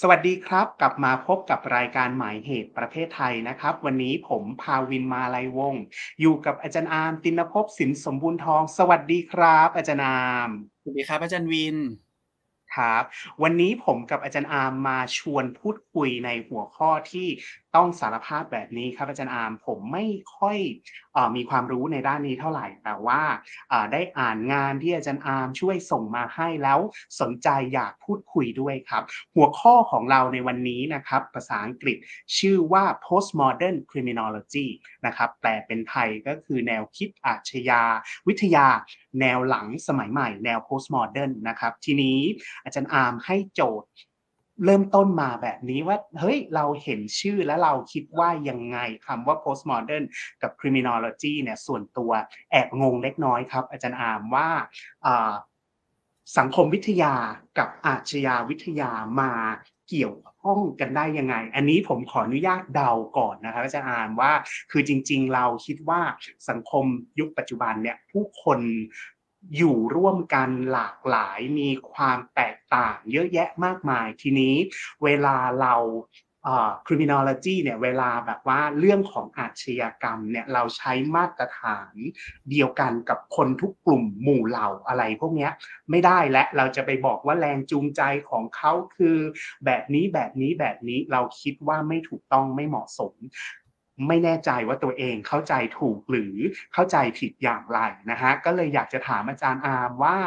สวัสดีครับ กลับมาพบกับรายการหมายเหตุประเภทไทยนะครับ วันนี้ผมภาวินมาลัยวงศ์อยู่กับอาจารย์อาร์มติณณภพจ์สินสมบูรณ์ทอง สวัสดีครับ อาจารย์อาร์มสวัสดีครับอาจารย์วินครับ วันนี้ผมกับอาจารย์อาร์มมาชวนพูดคุยในหัวข้อที่ต้องสารภาพแบบนี้ครับอาจารย์อาร์มผมไม่ค่อยเออ มีความรู้ในด้านนี้เท่าไหร่ แต่ว่าได้อ่านงานที่อาจารย์อาร์มช่วยส่งมาให้แล้วสนใจอยากพูดคุยด้วยครับ หัวข้อของเราในวันนี้นะครับ ภาษาอังกฤษชื่อว่า postmodern criminology นะครับแปลเป็นไทยก็คือแนวคิดอาชญาวิทยา แนวหลังสมัยใหม่ แนว postmodern นะครับ ทีนี้อาจารย์อาร์มให้โจทย์ เริ่มต้นมาแบบนี้ว่าเฮ้ยเราเห็นชื่อแล้วเราคิดว่ายังไงคำว่า postmodern กับ criminology เนี่ยส่วนตัวแอบงงเล็กน้อยครับ อาจารย์อามว่าสังคมวิทยากับอาชญาวิทยามาเกี่ยวข้องกันได้ยังไง อันนี้ผมขออนุญาตเดาก่อนนะครับอาจารย์อามว่าคือจริง ๆ เราคิดว่าสังคมยุคปัจจุบันเนี่ยผู้คน อยู่ร่วมกันหลากหลายมีความแตกต่างเยอะแยะมากมายทีนี้เวลาเราเอ่อ criminology เนี่ยเวลาแบบว่าเรื่องของอาชญากรรมเนี่ยเราใช้มาตรฐานเดียวกันกับคนทุกกลุ่มหมู่เหล่าอะไรพวกเนี้ยไม่ได้และเราจะไปบอกว่าแรงจูงใจของเขาคือแบบนี้แบบนี้แบบนี้เราคิดว่าไม่ถูกต้องไม่เหมาะสม ไม่แน่ใจว่าตัวเองเข้าใจถูกหรือเข้าใจผิดอย่างไรนะฮะก็เลยอยากจะถามอาจารย์อาร์มว่า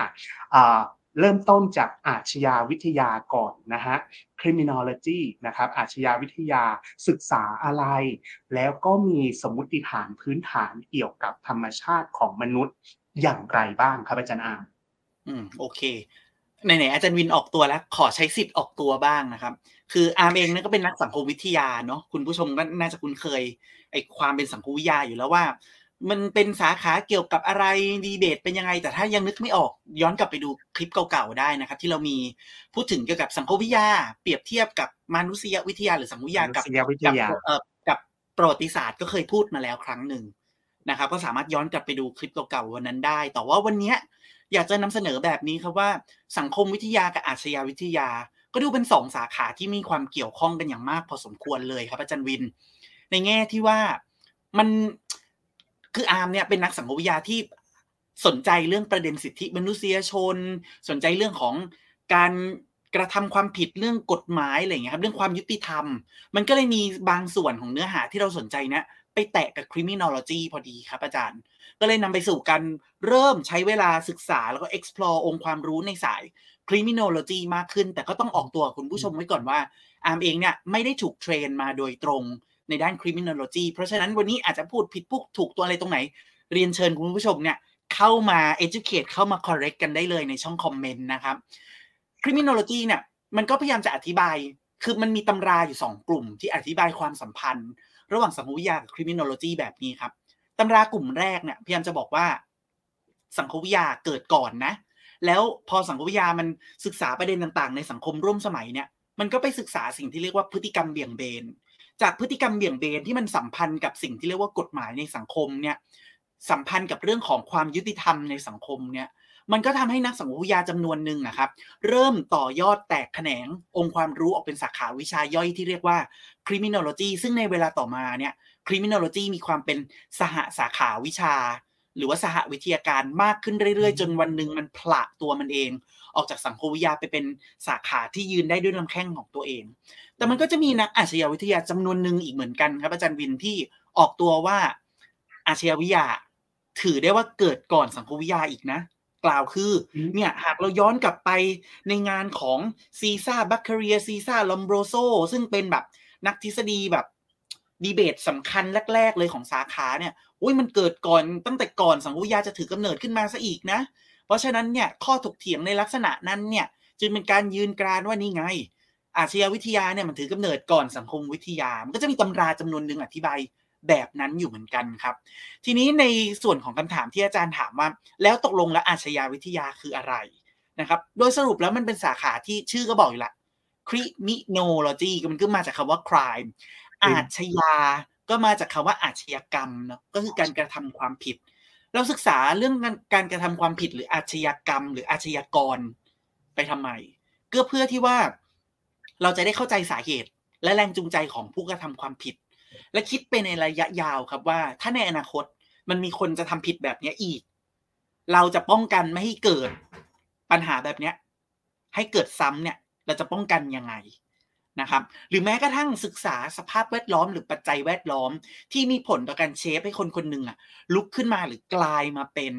เริ่มต้นจากอาชญาวิทยาก่อนนะฮะ criminology นะครับ อาชญาวิทยาศึกษาอะไร แล้วก็มีสมมติฐานพื้นฐานเกี่ยวกับธรรมชาติของมนุษย์อย่างไรบ้างครับอาจารย์อาร์มอืมโอเค ไหนๆอาจารย์วินออกตัวแล้ว ขอใช้สิทธิ์ออกตัวบ้างนะครับ คืออาร์มเองเนี่ยก็เป็นนักสังคมวิทยาเนาะคุณผู้ชมก็น่าจะคุ้นเคยไอ้ความเป็นสังคมวิทยาอยู่แล้วว่า มันเป็นสาขาเกี่ยวกับอะไรดีเบตเป็นยังไง แต่ถ้ายังนึกไม่ออกย้อนกลับไปดูคลิปเก่าๆได้นะครับ ที่เรามีพูดถึงเกี่ยวกับสังคมวิทยา เปรียบเทียบกับมนุษยวิทยาหรือสังคมวิทยากับมนุษยวิทกับยาเอ่อกับประวัติศาสตร์ก็เคยพูดมาแล้วครั้งหนึ่งนะครับ ก็สามารถย้อนกลับไปดูคลิปเก่าๆวันนั้นได้ แต่ว่าวันเนี้ย อยากจะนำเสนอแบบนี้ครับว่าสังคมวิทยากับอาชญาวิทยา ก็ดูเป็นสองสาขาที่มีความเกี่ยวข้องกันอย่างมากพอสมควรเลยครับอาจารย์วิน ในแง่ที่ว่ามันคืออาร์มเนี่ยเป็นนักสังคมวิทยาที่สนใจเรื่องประเด็นสิทธิมนุษยชน สนใจเรื่องของการกระทำความผิดเรื่องกฎหมายอะไรอย่างเงี้ยครับเรื่องความยุติธรรม มันก็เลยมีบางส่วนของเนื้อหาที่เราสนใจเนี่ย ไปแตะกับ criminology พอดีครับอาจารย์ ก็เลยนำไปสู่การเริ่มใช้เวลาศึกษาแล้วก็ explore องค์ความรู้ในสาย criminology มากขึ้น แต่ก็ต้องออกตัวคุณผู้ชมไว้ก่อนว่าอาร์มเองเนี่ยไม่ได้ถูกเทรนมาโดยตรงในด้าน criminology เพราะฉะนั้นวันนี้อาจจะพูดผิดพูดถูกตัวอะไรตรงไหน เรียนเชิญคุณผู้ชมเนี่ยเข้ามา educate เข้ามา correct กันได้เลยในช่องคอมเมนต์นะครับ criminology เนี่ยมันก็พยายามจะอธิบาย คือมันมีตำราอยู่สองกลุ่มที่อธิบายความสัมพันธ์ ระหว่างสังคมวิทยากับ criminology แบบนี้ครับตำรากลุ่มแรกเนี่ยพยายามจะบอกว่าสังคมวิทยาเกิดก่อนนะ แล้วพอสังคมวิทยามันศึกษาประเด็นต่างๆ ในสังคมร่วมสมัยเนี่ยมันก็ไปศึกษาสิ่งที่เรียกว่าพฤติกรรมเบี่ยงเบน จากพฤติกรรมเบี่ยงเบนที่มันสัมพันธ์กับสิ่งที่เรียกว่ากฎหมายในสังคมเนี่ยสัมพันธ์กับเรื่องของความยุติธรรมในสังคมเนี่ย มันก็ทำให้นักสังคมวิทยาจำนวนหนึ่งอะครับ เริ่มต่อยอดแตกแขนงองค์ความรู้ออกเป็นสาขาวิชาย่อยที่เรียกว่า criminology ซึ่งในเวลาต่อมาเนี่ย criminology มีความเป็นสหสาขาวิชา หรือว่าสหวิทยาการมากขึ้นเรื่อยๆ จนวันหนึ่งมันผละตัวมันเอง ออกจากสังคมวิทยาไปเป็นสาขาที่ยืนได้ด้วยลำแข้งของตัวเอง แต่มันก็จะมีนักอาชญาวิทยาจำนวนหนึ่งอีกเหมือนกันครับอาจารย์วินที่ออกตัวว่าอาชญาวิทยา ถือได้ว่าเกิดก่อนสังคมวิทยาอีกนะ กล่าวคืออืมเนี่ยหากเราย้อนกลับไปในงานของซีซ่าบัคเคเรียซีซ่าลอมโบรโซซึ่งเป็นแบบนักทฤษฎีแบบดีเบตสำคัญแรก ๆ เลยของสาขาเนี่ยอุ้ยมันเกิดก่อนตั้งแต่ก่อนสังคมวิทยาจะถือกำเนิดขึ้นมาซะอีกนะ เพราะฉะนั้นเนี่ยข้อถกเถียงในลักษณะนั้นเนี่ยจึงเป็นการยืนกรานว่านี่ไง อาชญาวิทยาเนี่ยมันถือกำเนิดก่อนสังคมวิทยา มันก็จะมีตำราจำนวนหนึ่งอธิบาย แบบนั้นอยู่เหมือนกันครับ ทีนี้ในส่วนของคำถามที่อาจารย์ถามว่า แล้วตกลงแล้วอาชญาวิทยาคืออะไรนะครับ โดยสรุปแล้วมันเป็นสาขาที่ชื่อก็บอกอยู่ละ criminology ก็มันก็มาจากคำว่า crime อาชญาก็มาจากคำว่าอาชญากรรมเนาะก็คือการกระทำความผิด เราศึกษาเรื่องการการกระทำความผิดหรืออาชญากรรม หรืออาชญากรไปทำไมก็เพื่อที่ว่าเราจะได้เข้าใจสาเหตุและแรงจูงใจของผู้กระทำความผิด และคิดไปในระยะยาวครับว่า ถ้าในอนาคตมันมีคนจะทำผิดแบบนี้อีก เราจะป้องกันไม่ให้เกิดปัญหาแบบเนี้ย ให้เกิดซ้ำเนี่ย เราจะป้องกันยังไงนะครับ หรือแม้กระทั่งศึกษาสภาพแวดล้อม หรือปัจจัยแวดล้อม ที่มีผลต่อการเชฟให้คนคนหนึ่งอะลุกขึ้นมาหรือกลายมาเป็น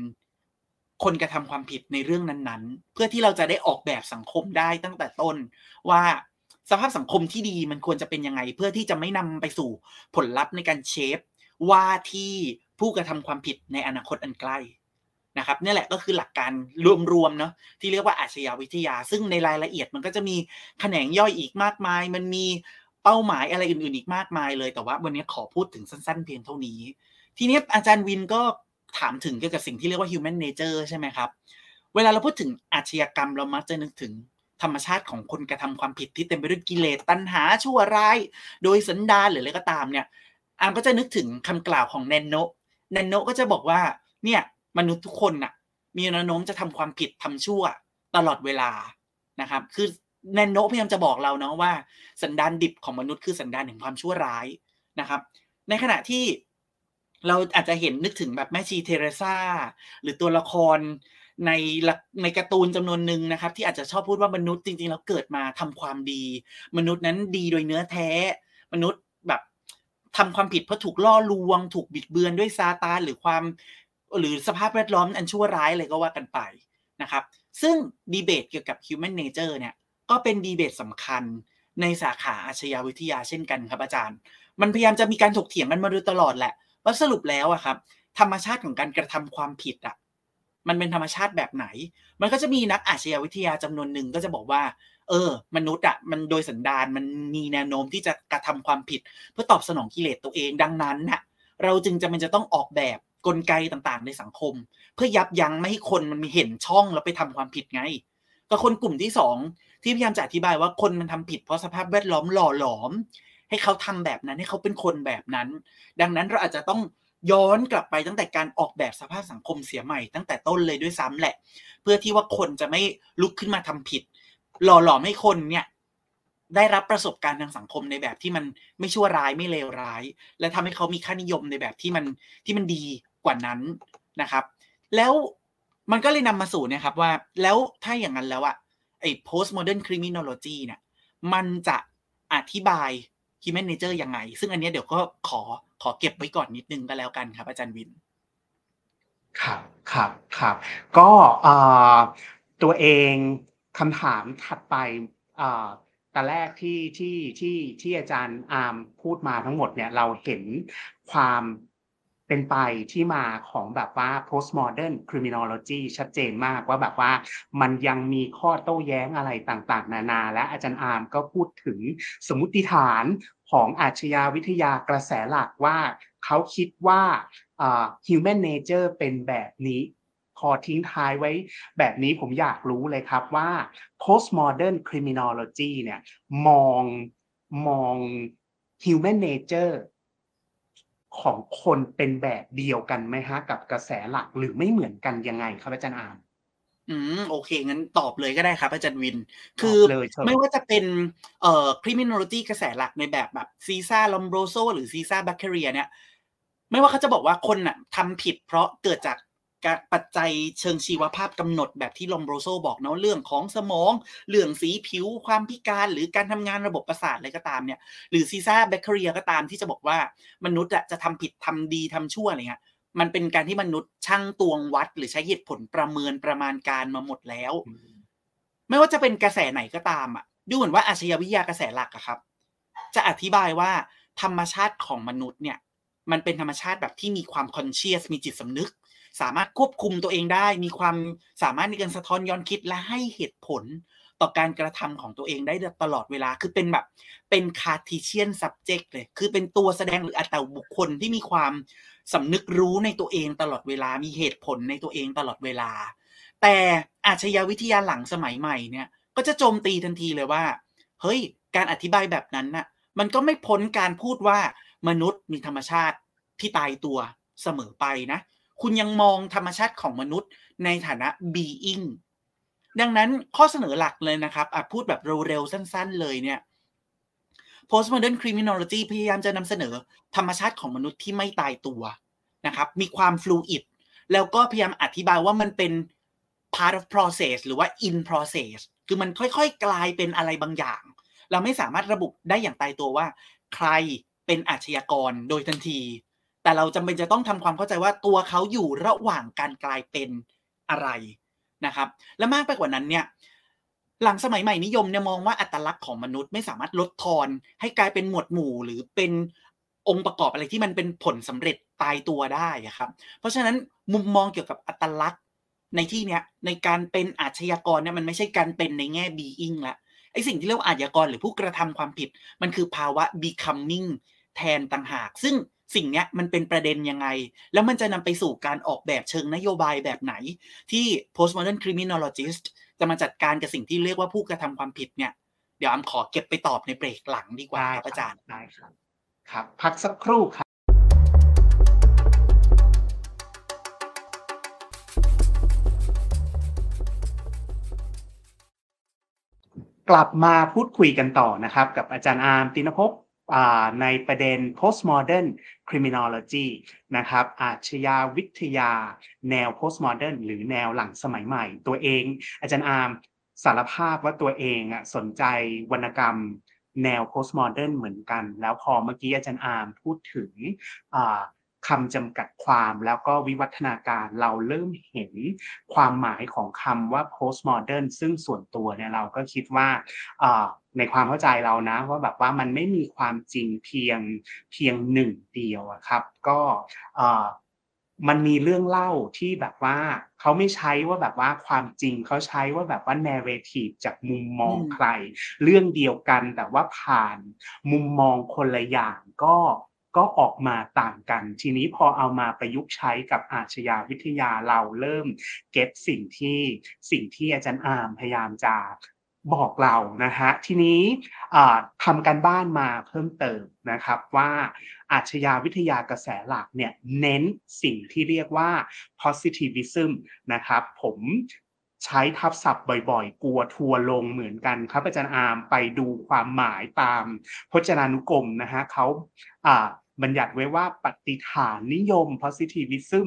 คนกระทำความผิดในเรื่องนั้นๆ เพื่อที่เราจะได้ออกแบบสังคมได้ตั้งแต่ต้นว่า สภาพสังคมที่ดีมันควรจะเป็นยังไง เพื่อที่จะไม่นำไปสู่ผลลัพธ์ในการเชฟว่าที่ผู้กระทำความผิดในอนาคตอันใกล้นะครับนี่แหละก็คือหลักการรวมๆเนาะที่เรียกว่าอาชญาวิทยา ซึ่งในรายละเอียดมันก็จะมีแขนงย่อยอีกมากมาย มันมีเป้าหมายอะไรอื่นๆอีกมากมายเลยแต่ว่าวันนี้ขอพูดถึงสั้น ๆ เพียงเท่านี้ ทีนี้อาจารย์วินก็ถามถึงเกี่ยวกับสิ่งที่เรียกว่า human nature ใช่ไหมครับ เวลาเราพูดถึงอาชญากรรมเรามักจะนึกถึง ธรรมชาติของคนกระทำความผิดที่เต็มไปด้วยกิเลสตัณหาชั่วร้าย โดยสันดานหรืออะไรก็ตามเนี่ยอามก็จะนึกถึงคำกล่าวของแนนโนแนนโนก็จะบอกว่าเนี่ยมนุษย์ทุกคนน่ะมีแนวโน้มจะทำความผิดทำชั่วตลอดเวลานะครับ คือแนนโนพยายามจะบอกเราเนาะว่า สันดานดิบของมนุษย์คือสันดานแห่งความชั่วร้ายนะครับ ในขณะที่เราอาจจะเห็นนึกถึงแบบแม่ชีเทเรซาหรือตัวละคร ในในการ์ตูนจำนวนหนึ่งนะครับ ที่อาจจะชอบพูดว่ามนุษย์จริงๆแล้วเกิดมาทำความดี มนุษย์นั้นดีโดยเนื้อแท้ มนุษย์แบบทำความผิดเพราะถูกล่อลวง ถูกบิดเบือนด้วยซาตานหรือความ หรือสภาพแวดล้อมอันชั่วร้ายอะไรก็ว่ากันไปนะครับ ซึ่งดีเบตเกี่ยวกับ human nature เนี่ยก็เป็นดีเบตสำคัญในสาขาอาชญาวิทยาเช่นกันครับอาจารย์ มันพยายามจะมีการถกเถียงกันมาโดยตลอดแหละว่าสรุปแล้วอะครับ ธรรมชาติของการกระทำความผิดอะ มันเป็นธรรมชาติแบบไหน มันก็จะมีนักอาชญาวิทยาจำนวนหนึ่งก็จะบอกว่า เออ มนุษย์อะมันโดยสันดานมันมีแนวโน้มที่จะกระทำความผิด เพื่อตอบสนองกิเลสตัวเองดังนั้นน่ะเราจึงจะมันจะต้องออกแบบกลไกต่างๆ ในสังคม เพื่อยับยั้งไม่ให้คนมันมีเห็นช่องแล้วไปทำความผิดไงก็คนกลุ่มที่สองที่พยายามจะอธิบายว่าคนมันทำผิดเพราะสภาพแวดล้อมหล่อหลอม ให้เขาทำแบบนั้นให้เขาเป็นคนแบบนั้น ดังนั้นเราอาจจะต้อง ย้อนกลับไปตั้งแต่การออกแบบสภาพสังคมเสียใหม่ ตั้งแต่ต้นเลยด้วยซ้ำแหละ เพื่อที่ว่าคนจะไม่ลุกขึ้นมาทำผิด หล่อหลอมให้คนเนี่ยได้รับประสบการณ์ทางสังคมในแบบที่มันไม่ชั่วร้ายไม่เลวร้าย และทำให้เขามีค่านิยมในแบบที่มันที่มันดีกว่านั้นนะครับ แล้วมันก็เลยนำมาสู่เนี่ยครับว่า แล้วถ้าอย่างนั้นแล้วอะไอ้ postmodern criminology เนี่ยมันจะอธิบาย human nature ยังไง ซึ่งอันนี้เดี๋ยวก็ขอ ขอเก็บไว้ก่อนนิดนึงก็แล้วกันครับ อาจารย์วิน ครับครับครับ ก็ตัวเองคำถามถัดไปแต่แรกที่ที่ที่ที่อาจารย์อาร์มพูดมาทั้งหมดเนี่ยเราเห็นความ เป็นไปที่มาของแบบว่า postmodern criminology ชัดเจนมากว่าแบบว่ามันยังมีข้อโต้แย้งอะไรต่างๆ นานาและอาจารย์อาร์มก็พูดถึงสมมติฐานของอาชญาวิทยากระแสหลักว่า เขาคิดว่า human nature เป็นแบบนี้พอทิ้งท้ายไว้แบบนี้ผมอยากรู้เลยครับว่า postmodern criminology เนี่ยมองมอง human nature ของคนเป็นแบบเดียวกันไหมฮะ กับกระแสหลักหรือไม่เหมือนกันยังไงครับอาจารย์อามอืมโอเค งั้นตอบเลยก็ได้ครับอาจารย์วิน คือไม่ว่าจะเป็นเอ่อ criminology กระแสหลักในแบบแบบซีซ่าลอมโบโซหรือซีซ่าแบคทีเรียเนี่ย ไม่ว่าเขาจะบอกว่าคนน่ะทำผิดเพราะเกิดจาก ปัจจัยเชิงชีวภาพกำหนดแบบที่ Lombroso บอกเนาะเรื่องของสมอง เรื่องสีผิวความพิการ หรือการทำงานระบบประสาทอะไรก็ตามเนี่ย หรือซีซ่าแบคทีเรียก็ตามที่จะบอกว่ามนุษย์จะทำผิดทำดีทำชั่วอะไรเงี้ยมันเป็นการที่มนุษย์ชั่งตวงวัด หรือใช้เหตุผลประเมินประมาณการมาหมดแล้ว ไม่ว่าจะเป็นกระแสไหนก็ตามอะดูเหมือนว่าอาชญาวิทยากระแสหลักอะครับ จะอธิบายว่าธรรมชาติของมนุษย์เนี่ย มันเป็นธรรมชาติแบบที่มีความคอนเชียสมีจิตสำนึก สามารถควบคุมตัวเองได้ มีความสามารถในการสะท้อนย้อนคิดและให้เหตุผลต่อการกระทำของตัวเองได้ตลอดเวลา คือเป็นแบบ เป็นคาร์ติเชียน subject เลย คือเป็นตัวแสดงหรืออัตบุคคลที่มีความสำนึกรู้ในตัวเองตลอดเวลา มีเหตุผลในตัวเองตลอดเวลา แต่อาชญาวิทยาหลังสมัยใหม่เนี่ย ก็จะโจมตีทันทีเลยว่า เฮ้ย การอธิบายแบบนั้นน่ะ มันก็ไม่พ้นการพูดว่ามนุษย์มีธรรมชาติที่ตายตัวเสมอไปนะ คุณยังมองธรรมชาติของมนุษย์ในฐานะ being ดังนั้นข้อเสนอหลักเลยนะครับพูดแบบเร็วๆ สั้นๆ เลยเนี่ย postmodern criminology พยายามจะนำเสนอธรรมชาติของมนุษย์ที่ไม่ตายตัวนะครับ มีความ fluid แล้วก็พยายามอธิบายว่ามันเป็น part of process หรือว่า in process คือมันค่อยๆ กลายเป็นอะไรบางอย่าง เราไม่สามารถระบุได้อย่างตายตัวว่า ใครเป็นอาชญากรโดยทันที แต่เราจำเป็นจะต้องทำความเข้าใจว่าตัวเขาอยู่ระหว่างการกลายเป็นอะไรนะครับ และมากไปกว่านั้นเนี่ยหลังสมัยใหม่นิยมเนี่ยมองว่าอัตลักษณ์ของมนุษย์ไม่สามารถลดทอน ให้กลายเป็นหมวดหมู่ หรือเป็นองค์ประกอบอะไรที่มันเป็นผลสำเร็จตายตัวได้ครับ เพราะฉะนั้นมุมมองเกี่ยวกับอัตลักษณ์ในที่เนี้ยในการเป็นอาชญากรเนี่ยมันไม่ใช่การเป็นในแง่ being ละไอสิ่งที่เรียกว่าอาชญากรหรือผู้กระทำความผิด มันคือภาวะ becoming แทนต่างหาก ซึ่ง สิ่งเนี้ยมันเป็นประเด็นยังไง แล้วมันจะนำไปสู่การออกแบบเชิงนโยบายแบบไหน ที่ postmodern criminologist จะมาจัดการกับสิ่งที่เรียกว่าผู้กระทำความผิดเนี่ย เดี๋ยวอำขอเก็บไปตอบในเบรกหลังดีกว่าครับอาจารย์ได้ครับครับ พักสักครู่ครับกลับมาพูดคุยกันต่อนะครับ กับอาจารย์อาร์มตินภพ ในประเด็น postmodern criminology นะครับ อาชญาวิทยา แนว postmodern หรือแนวหลังสมัยใหม่ ตัวเอง อาจารย์อาร์มสารภาพว่าตัวเองอะสนใจวรรณกรรมแนว postmodern เหมือนกัน แล้วพอเมื่อกี้อาจารย์อาร์มพูดถึงคำจำกัดความแล้วก็วิวัฒนาการเราเริ่มเห็นความหมายของคำว่า postmodern ซึ่งส่วนตัวเนี่ยเราก็คิดว่า ในความเข้าใจเรานะว่าแบบว่ามันไม่มีความจริงเพียงเพียงหนึ่งเดียวครับ ก็มันมีเรื่องเล่าที่แบบว่าเขาไม่ใช้ว่าแบบว่าความจริงเขาใช้ว่าแบบว่า narrative จากมุมมองใคร เรื่องเดียวกันแต่ว่าผ่านมุมมองคนละอย่างก็ก็ออกมาต่างกัน ทีนี้พอเอามาประยุกต์ใช้กับอาชญาวิทยาเราเริ่มเก็ตสิ่งที่สิ่งที่อาจารย์อามพยายามจะ บอกเรานะฮะทีนี้ทำการบ้านมาเพิ่มเติมนะครับว่าอาชญาวิทยากระแสหลักเนี่ยเน้นสิ่งที่เรียกว่า positivism นะครับ ผมใช้ทับศัพท์บ่อยๆ กลัวทัวลงเหมือนกันครับอาจารย์อาร์มไปดูความหมายตามพจนานุกรมนะฮะเขา บัญญัติไว้ว่าปฏิฐานนิยม positivism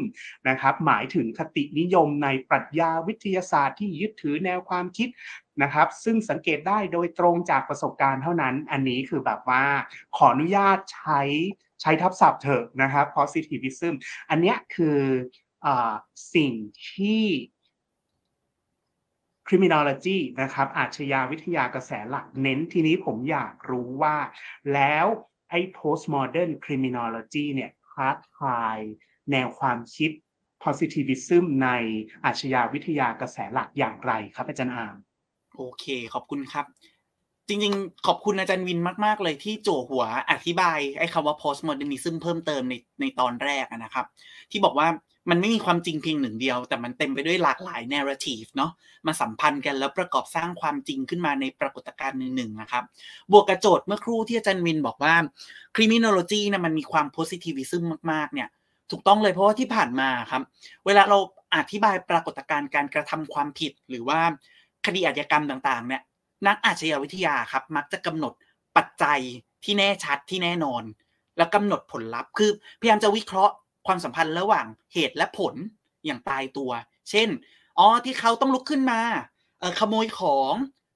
นะครับหมายถึงคตินิยมในปรัชญาวิทยาศาสตร์ที่ยึดถือแนวความคิดนะครับซึ่งสังเกตได้โดยตรงจากประสบการณ์เท่านั้น อันนี้คือแบบว่าขออนุญาตใช้ใช้ทับศัพท์เถอะนะครับ positivism อันนี้คืออสิ่งที่ criminology นะครับอาชญาวิทยากระแสหลักเน้นทีนี้ผมอยากรู้ว่าแล้ว ไอ้ postmodern criminology เนี่ยคลาสคลายแนวความคิด positivism ในอาชญาวิทยากระแสหลักอย่างไรครับอาจารย์อามโอเค ขอบคุณครับ จริงๆ ขอบคุณอาจารย์วินมาก ๆ เลยที่โจหัวอธิบายไอ้คำว่า postmodernism เพิ่มเติมในในตอนแรกนะครับ ที่บอกว่ามันไม่มีความจริงเพียงหนึ่งเดียว แต่มันเต็มไปด้วยหลากหลาย narrative เนาะมาสัมพันธ์กันแล้วประกอบสร้างความจริงขึ้นมาในปรากฏการณ์หนึ่งๆนะครับ บวกกระโจทย์เมื่อครู่ที่อาจารย์วินบอกว่า criminology นะมันมีความ positivism มากๆเนี่ยถูกต้องเลยเพราะว่าที่ผ่านมาครับเวลาเราอธิบายปรากฏการณ์การกระทำความผิดหรือว่าคดีอาญากรรมต่างๆเนี่ย นักอาชญาวิทยาครับ มักจะกำหนดปัจจัยที่แน่ชัดที่แน่นอน แล้วกำหนดผลลัพธ์คือพยายามจะวิเคราะห์ความสัมพันธ์ระหว่างเหตุและผลอย่างตายตัว เช่นอ๋อที่เขาต้องลุกขึ้นมาขโมยของ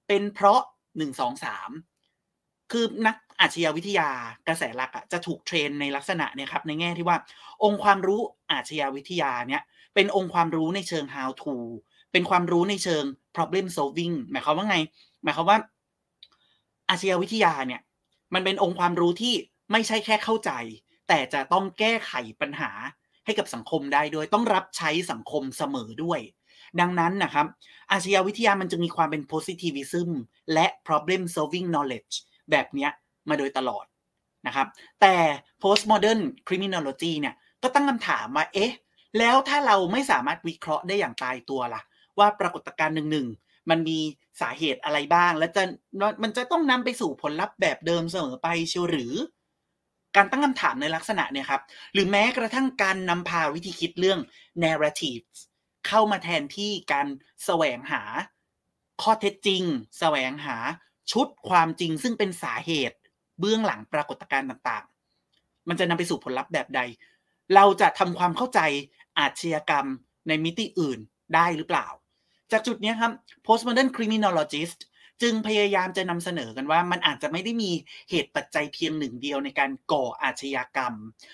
เป็นเพราะหนึ่งสองสามคือนักอาชญาวิทยากระแสหลักอะจะถูกเทรนในลักษณะเนี่ยครับในแง่ที่ว่า องค์ความรู้อาชญาวิทยาเนี่ยเป็นองค์ความรู้ในเชิง how to เป็นความรู้ในเชิง problem solving หมายความว่าไง หมายความว่า อาชญาวิทยาเนี่ย มันเป็นองค์ความรู้ที่ไม่ใช่แค่เข้าใจ แต่จะต้องแก้ไขปัญหาให้กับสังคมได้ด้วย ต้องรับใช้สังคมเสมอด้วย ดังนั้นนะครับ อาชญาวิทยามันจะมีความเป็น positivism และ problem solving knowledge แบบนี้มาโดยตลอดนะครับ แต่ postmodern criminology เนี่ยก็ตั้งคำถามว่าเอ๊ะ แล้วถ้าเราไม่สามารถวิเคราะห์ได้อย่างตายตัวล่ะ ว่าปรากฏการณ์หนึ่งๆ มันมีสาเหตุอะไรบ้าง และจะมันจะต้องนำไปสู่ผลลัพธ์แบบเดิมเสมอไปเชียวหรือ การตั้งคำถามในลักษณะเนี่ยครับ หรือแม้กระทั่งการนำพาวิธีคิดเรื่อง narrative เข้ามาแทนที่การแสวงหาข้อเท็จจริง แสวงหาชุดความจริง ซึ่งเป็นสาเหตุเบื้องหลังปรากฏการณ์ต่างๆ มันจะนำไปสู่ผลลัพธ์แบบใด เราจะทำความเข้าใจอาชญากรรมในมิติอื่นได้หรือเปล่า จากจุดนี้ครับ postmodern criminologist จึงพยายามจะนำเสนอกันว่า มันอาจจะไม่ได้มีเหตุปัจจัยเพียงหนึ่งเดียวในการก่ออาชญากรรม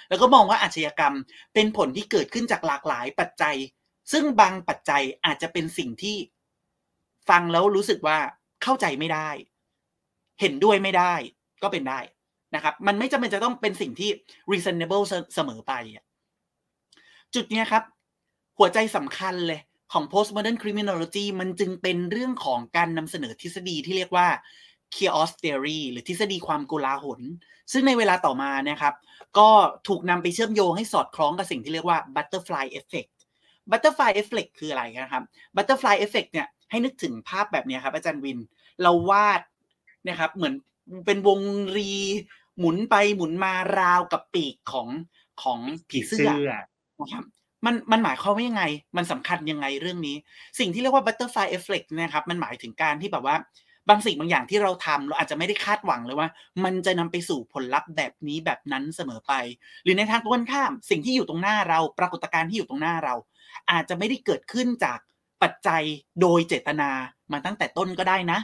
แล้วก็มองว่าอาชญากรรมเป็นผลที่เกิดขึ้นจากหลากหลายปัจจัย ซึ่งบางปัจจัยอาจจะเป็นสิ่งที่ฟังแล้วรู้สึกว่าเข้าใจไม่ได้ เห็นด้วยไม่ได้ก็เป็นได้นะครับ มันไม่จำเป็นจะต้องเป็นสิ่งที่ reasonable เสมอไป จุดนี้ครับ หัวใจสำคัญเลย ของ postmodern criminology มันจึงเป็นเรื่องของการนำเสนอทฤษฎีที่เรียกว่า chaos theory หรือทฤษฎีความโกลาหล ซึ่งในเวลาต่อมานะครับ ก็ถูกนำไปเชื่อมโยงให้สอดคล้องกับสิ่งที่เรียกว่า butterfly effect butterfly effect คืออะไรนะครับ butterfly effect เนี่ยให้นึกถึงภาพแบบนี้ครับ อาจารย์วิน เราวาดนะครับเหมือนเป็นวงรีหมุนไปหมุนมาราวกับปีกของของผีเสื้อนะครับ มันมันหมายความว่ายังไง มันสำคัญยังไงเรื่องนี้ สิ่งที่เรียกว่า butterfly effect นะครับ มันหมายถึงการที่แบบว่า บางสิ่งบางอย่างที่เราทำเราอาจจะไม่ได้คาดหวังเลยว่า มันจะนำไปสู่ผลลัพธ์แบบนี้แบบนั้นเสมอไป หรือในทางตรงข้าม สิ่งที่อยู่ตรงหน้าเรา ปรากฏการณ์ที่อยู่ตรงหน้าเรา อาจจะไม่ได้เกิดขึ้นจากปัจจัยโดยเจตนามาตั้งแต่ต้นก็ได้นะ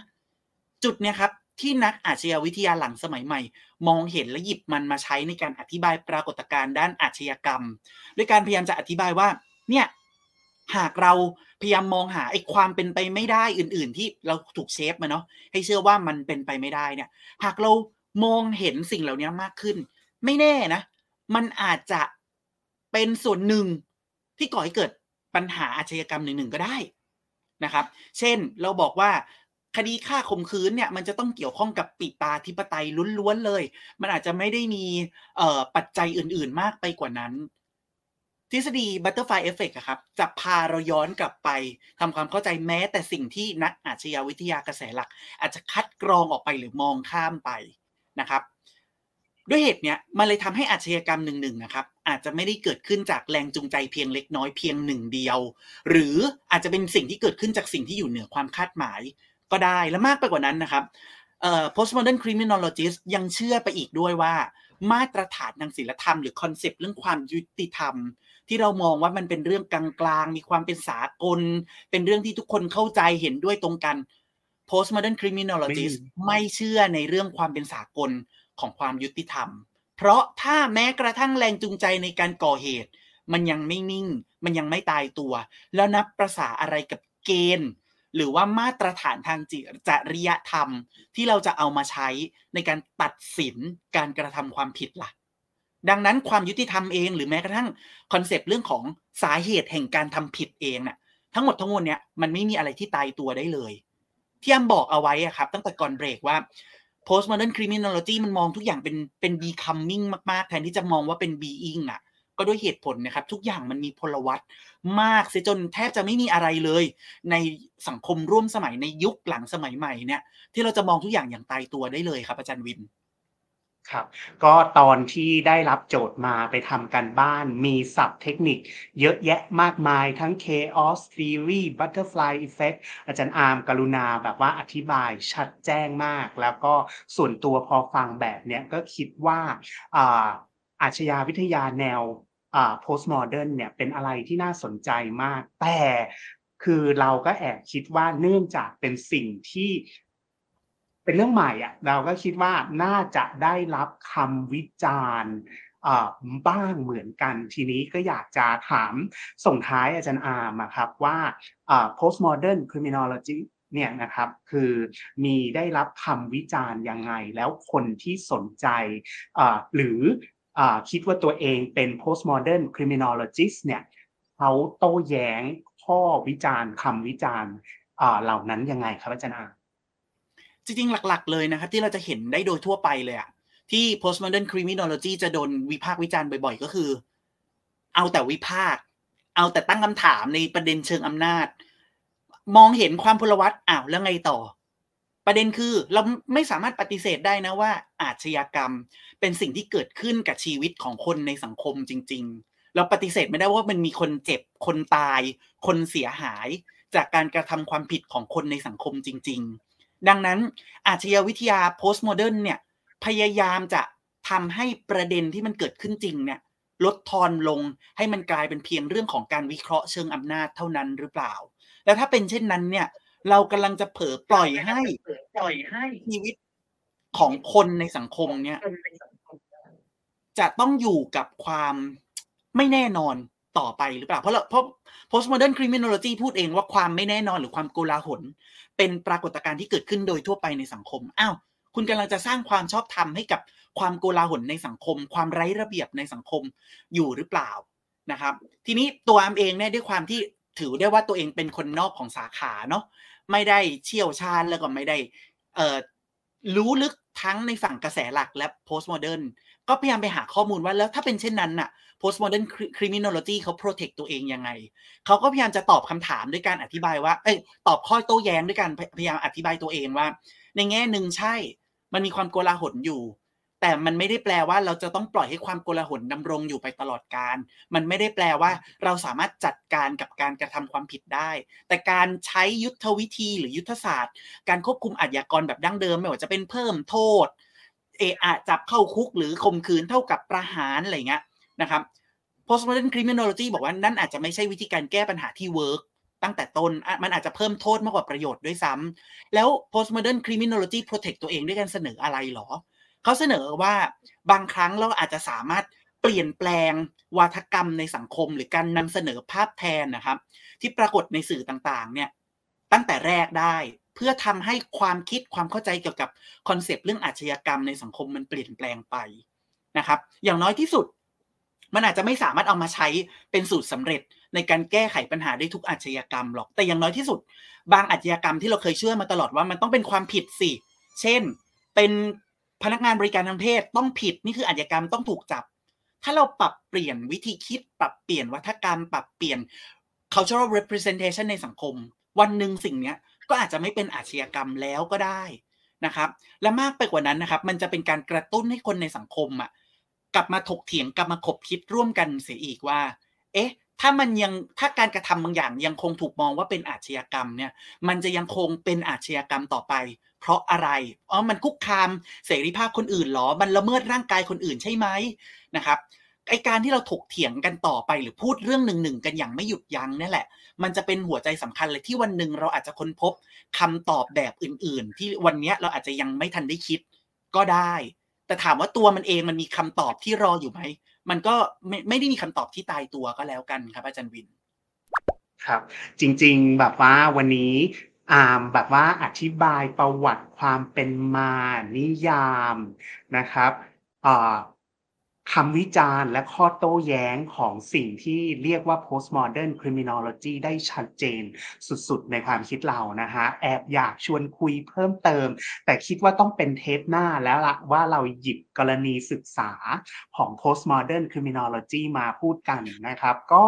จุดเนี้ยครับ ที่นักอาชญาวิทยาหลังสมัยใหม่ มองเห็นและหยิบมันมาใช้ในการอธิบายปรากฏการณ์ด้านอาชญากรรม ด้วยการพยายามจะอธิบายว่าเนี่ยหากเราพยายามมองหาไอ้ความเป็นไปไม่ได้อื่น ๆ ที่เราถูกเชฟมาเนาะให้เชื่อว่ามันเป็นไปไม่ได้เนี่ยหากเรามองเห็นสิ่งเหล่านี้มากขึ้น ไม่แน่นะ มันอาจจะเป็นส่วนหนึ่งที่ก่อให้เกิดปัญหาอาชญากรรมหนึ่งๆก็ได้นะครับ เช่นเราบอกว่า คดีฆ่าข่มขืนเนี่ยมันจะต้องเกี่ยวข้องกับปิตาธิปไตยล้วนๆเลย มันอาจจะไม่ได้มีปัจจัยอื่นๆมากไปกว่านั้น ทฤษฎี butterfly effect ครับจะพาเราย้อนกลับไปทำความเข้าใจแม้แต่สิ่งที่นักอาชญาวิทยากระแสหลัก อาจจะคัดกรองออกไปหรือมองข้ามไปนะครับด้วยเหตุเนี้ยมันเลยทำให้อาชญากรรมหนึ่งๆนะครับ อาจจะไม่ได้เกิดขึ้นจากแรงจูงใจเพียงเล็กน้อยเพียงหนึ่งเดียว หรืออาจจะเป็นสิ่งที่เกิดขึ้นจากสิ่งที่อยู่เหนือความคาดหมาย ก็ได้และมากไปกว่านั้นนะครับ postmodern criminologist ยังเชื่อไปอีกด้วยว่า มาตรฐานทางศิลธรรมหรือคอนเซปต์เรื่องความยุติธรรม ที่เรามองว่ามันเป็นเรื่องกลางๆ มีความเป็นสากล เป็นเรื่องที่ทุกคนเข้าใจเห็นด้วยตรงกัน postmodern criminologist ไม่เชื่อในเรื่องความเป็นสากลของความยุติธรรม เพราะถ้าแม้กระทั่งแรงจูงใจในการก่อเหตุ มันยังไม่นิ่ง มันยังไม่ตายตัว แล้วนับประษาอะไรกับเกณฑ์ หรือว่ามาตรฐานทางจิจริยธรรมที่เราจะเอามาใช้ในการตัดสินการกระทำความผิดละ่ะ ดังนั้นความยุติธรรมเอง หรือแม้กระทั่งคอนเซปต์เรื่องของสาเหตุแห่งการทำผิดเองนะ่ะทั้งหมดทั้งมวลเนี้ยมันไม่มีอะไรที่ตายตัวได้เลย ที่อ้ำบอกเอาไว้อะครับ ตั้งแต่ก่อนเบรกว่า postmodern criminology มันมองทุกอย่างเป็นเป็น becoming มาก ๆ แทนที่จะมองว่าเป็น being อะ ก็ด้วยเหตุผลนะครับ ทุกอย่างมันมีพลวัตมากเสียจนแทบจะไม่มีอะไรเลย ในสังคมร่วมสมัยในยุคหลังสมัยใหม่เนี่ย ที่เราจะมองทุกอย่างอย่างตายตัวได้เลยครับ อาจารย์วินครับก็ตอนที่ได้รับโจทย์มาไปทำกันบ้านมีศัพท์เทคนิค เยอะแยะมากมายทั้ง chaos theory butterfly effect อาจารย์อาร์มกรุณาแบบว่าอธิบายชัดแจ้งมาก แล้วก็ส่วนตัวพอฟังแบบเนี้ยก็คิดว่าอาชญาวิทยาแนว postmodern เนี่ยเป็นอะไรที่น่าสนใจมาก แต่คือเราก็แอบคิดว่าเนื่องจากเป็นสิ่งที่เป็นเรื่องใหม่อะเราก็คิดว่าน่าจะได้รับคำวิจารณ์บ้างเหมือนกัน ทีนี้ก็อยากจะถามส่งท้ายอาจารย์อาร์มครับว่า postmodern criminology เนี่ยนะครับคือมีได้รับคำวิจารณ์ยังไง แล้วคนที่สนใจหรือ คิดว่าตัวเองเป็น postmodern criminologist เนี่ยเขาโต้แย้งข้อวิจารณ์คำวิจารณ์เหล่านั้นยังไงครับอาจารย์อาจริงๆ หลัก ๆ เลยนะครับ ที่เราจะเห็นได้โดยทั่วไปเลยอะที่ postmodern criminology จะโดนวิพากษ์วิจารณ์บ่อย ๆ ก็คือ เอาแต่วิพากษ์เอาแต่ตั้งคำถามในประเด็นเชิงอำนาจ มองเห็นความพลวัตอ้าวแล้วไงต่อ ประเด็นคือเราไม่สามารถปฏิเสธได้นะว่า อาชญากรรมเป็นสิ่งที่เกิดขึ้นกับชีวิตของคนในสังคมจริง ๆ เราปฏิเสธไม่ได้ว่ามันมีคนเจ็บคนตาย คนเสียหาย จากการกระทำความผิดของคนในสังคมจริง ๆ ดังนั้นอาชญาวิทยา postmodern เนี่ยพยายามจะทำให้ประเด็นที่มันเกิดขึ้นจริงเนี่ยลดทอนลงให้มันกลายเป็นเพียงเรื่องของการวิเคราะห์เชิงอำนาจเท่านั้นหรือเปล่า แล้วถ้าเป็นเช่นนั้นเนี่ย เรากำลังจะเผลอปล่อยให้ปล่อยให้ชีวิตของคนในสังคมเนี่ย จะต้องอยู่กับความไม่แน่นอนต่อไปหรือเปล่า เพราะเราเพราะ postmodern criminology พูดเองว่าความไม่แน่นอนหรือความโกลาหล เป็นปรากฏการณ์ที่เกิดขึ้นโดยทั่วไปในสังคมอ้าวคุณกำลังจะสร้างความชอบธรรมให้กับความโกลาหลในสังคม ความไร้ระเบียบในสังคมอยู่หรือเปล่านะครับ ทีนี้ตัวอามเองเนี่ยด้วยความที่ถือได้ว่าตัวเองเป็นคนนอกของสาขาเนาะ ไม่ได้เชี่ยวชาญแล้วก็ไม่ได้เอ่อรู้ลึกทั้งในฝั่งกระแสหลักและ postmodern ก็พยายามไปหาข้อมูลว่าแล้วถ้าเป็นเช่นนั้นน่ะ postmodern criminology เขา protect ตัวเองยังไง เขาก็พยายามจะตอบคำถามด้วยการอธิบายว่า เอ้ยตอบข้อโต้แย้งด้วยการพยายามอธิบายตัวเองว่า ในแง่หนึ่งใช่ มันมีความโกลาหลอยู่ แต่มันไม่ได้แปลว่าเราจะต้องปล่อยให้ความโกลาหลดำรงอยู่ไปตลอดการ มันไม่ได้แปลว่าเราสามารถจัดการกับการกระทำความผิดได้ แต่การใช้ยุทธวิธีหรือยุทธศาสตร์ การควบคุมอาชญากรแบบดั้งเดิมไม่ว่าจะเป็นเพิ่มโทษเอะอะจับเข้าคุกหรือข่มขืนเท่ากับประหารอะไรเงี้ยนะครับ postmodern criminology บอกว่านั่นอาจจะไม่ใช่วิธีการแก้ปัญหาที่เวิร์กตั้งแต่ต้น มันอาจจะเพิ่มโทษมากกว่าประโยชน์ด้วยซ้ำแล้ว postmodern criminology protect ตัวเองด้วยการเสนออะไรหรอ เขาเสนอว่าบางครั้งเราอาจจะสามารถเปลี่ยนแปลงวาทกรรมในสังคม หรือการนำเสนอภาพแทนนะครับ ที่ปรากฏในสื่อต่างๆ เนี่ยตั้งแต่แรกได้เพื่อทำให้ความคิดความเข้าใจเกี่ยวกับคอนเซปต์เรื่องอาชญากรรมในสังคมมันเปลี่ยนแปลงไปนะครับ อย่างน้อยที่สุด มันอาจจะไม่สามารถเอามาใช้เป็นสูตรสำเร็จในการแก้ไขปัญหาได้ทุกอาชญากรรมหรอก แต่อย่างน้อยที่สุด บางอาชญากรรมที่เราเคยเชื่อมาตลอดว่ามันต้องเป็นความผิดสิ เช่น เป็น พนักงานบริการทางเพศต้องผิดนี่คืออาชญากรรมต้องถูกจับ ถ้าเราปรับเปลี่ยนวิธีคิด ปรับเปลี่ยนวัฒกรรม ปรับเปลี่ยน cultural representation ในสังคม วันหนึ่งสิ่งนี้ก็อาจจะไม่เป็นอาชญากรรมแล้วก็ได้นะครับ และมากไปกว่านั้นนะครับ มันจะเป็นการกระตุ้นให้คนในสังคมอะกลับมาถกเถียงกลับมาขบคิดร่วมกันเสียอีกว่า เอ๊ะ ถ้ามันยังถ้าการกระทำบางอย่างยังคงถูกมองว่าเป็นอาชญากรรมเนี่ย มันจะยังคงเป็นอาชญากรรมต่อไป เพราะอะไรอ๋อมันคุกคามเสรีภาพคนอื่นหรอ มันละเมิดร่างกายคนอื่นใช่ไหมนะครับไอการที่เราถกเถียงกันต่อไปหรือพูดเรื่องหนึ่งหนึ่งกันอย่างไม่หยุดยั้งนี่แหละ มันจะเป็นหัวใจสำคัญเลยที่วันหนึ่งเราอาจจะค้นพบคำตอบแบบอื่น ๆ ที่วันนี้เราอาจจะยังไม่ทันได้คิดก็ได้ แต่ถามว่าตัวมันเองมันมีคำตอบที่รออยู่ไหม มันก็ไม่ไม่ได้มีคำตอบที่ตายตัวก็แล้วกันครับ อาจารย์วิน ครับ จริง ๆ แบบว่าวันนี้อามแบบว่าอธิบายประวัติความเป็นมานิยามนะครับ คำวิจารณ์และข้อโต้แย้งของสิ่งที่เรียกว่า postmodern criminology ได้ชัดเจนสุดๆ ในความคิดเรานะฮะ แอบอยากชวนคุยเพิ่มเติม แต่คิดว่าต้องเป็นเทปหน้าแล้วละว่าเราหยิบกรณีศึกษาของ postmodern criminology มาพูดกันนะครับ ก็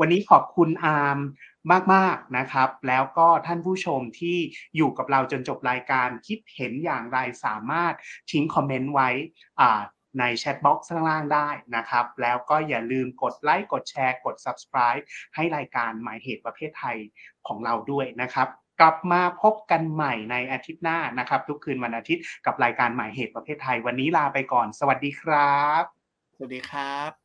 วันนี้ขอบคุณอาร์มมาก ๆ นะครับ แล้วก็ท่านผู้ชมที่อยู่กับเราจนจบรายการคิดเห็นอย่างไรสามารถทิ้งคอมเมนต์ไว้ ใน chatbox ข้างล่างได้นะครับ แล้วก็อย่าลืมกดไลค์กดแชร์ กด subscribe ให้รายการหมายเหตุประเภทไทยของเราด้วยนะครับ กลับมาพบกันใหม่ในอาทิตย์หน้านะครับ ทุกคืนวันอาทิตย์กับรายการหมายเหตุประเภทไทย วันนี้ลาไปก่อน สวัสดีครับ สวัสดีครับ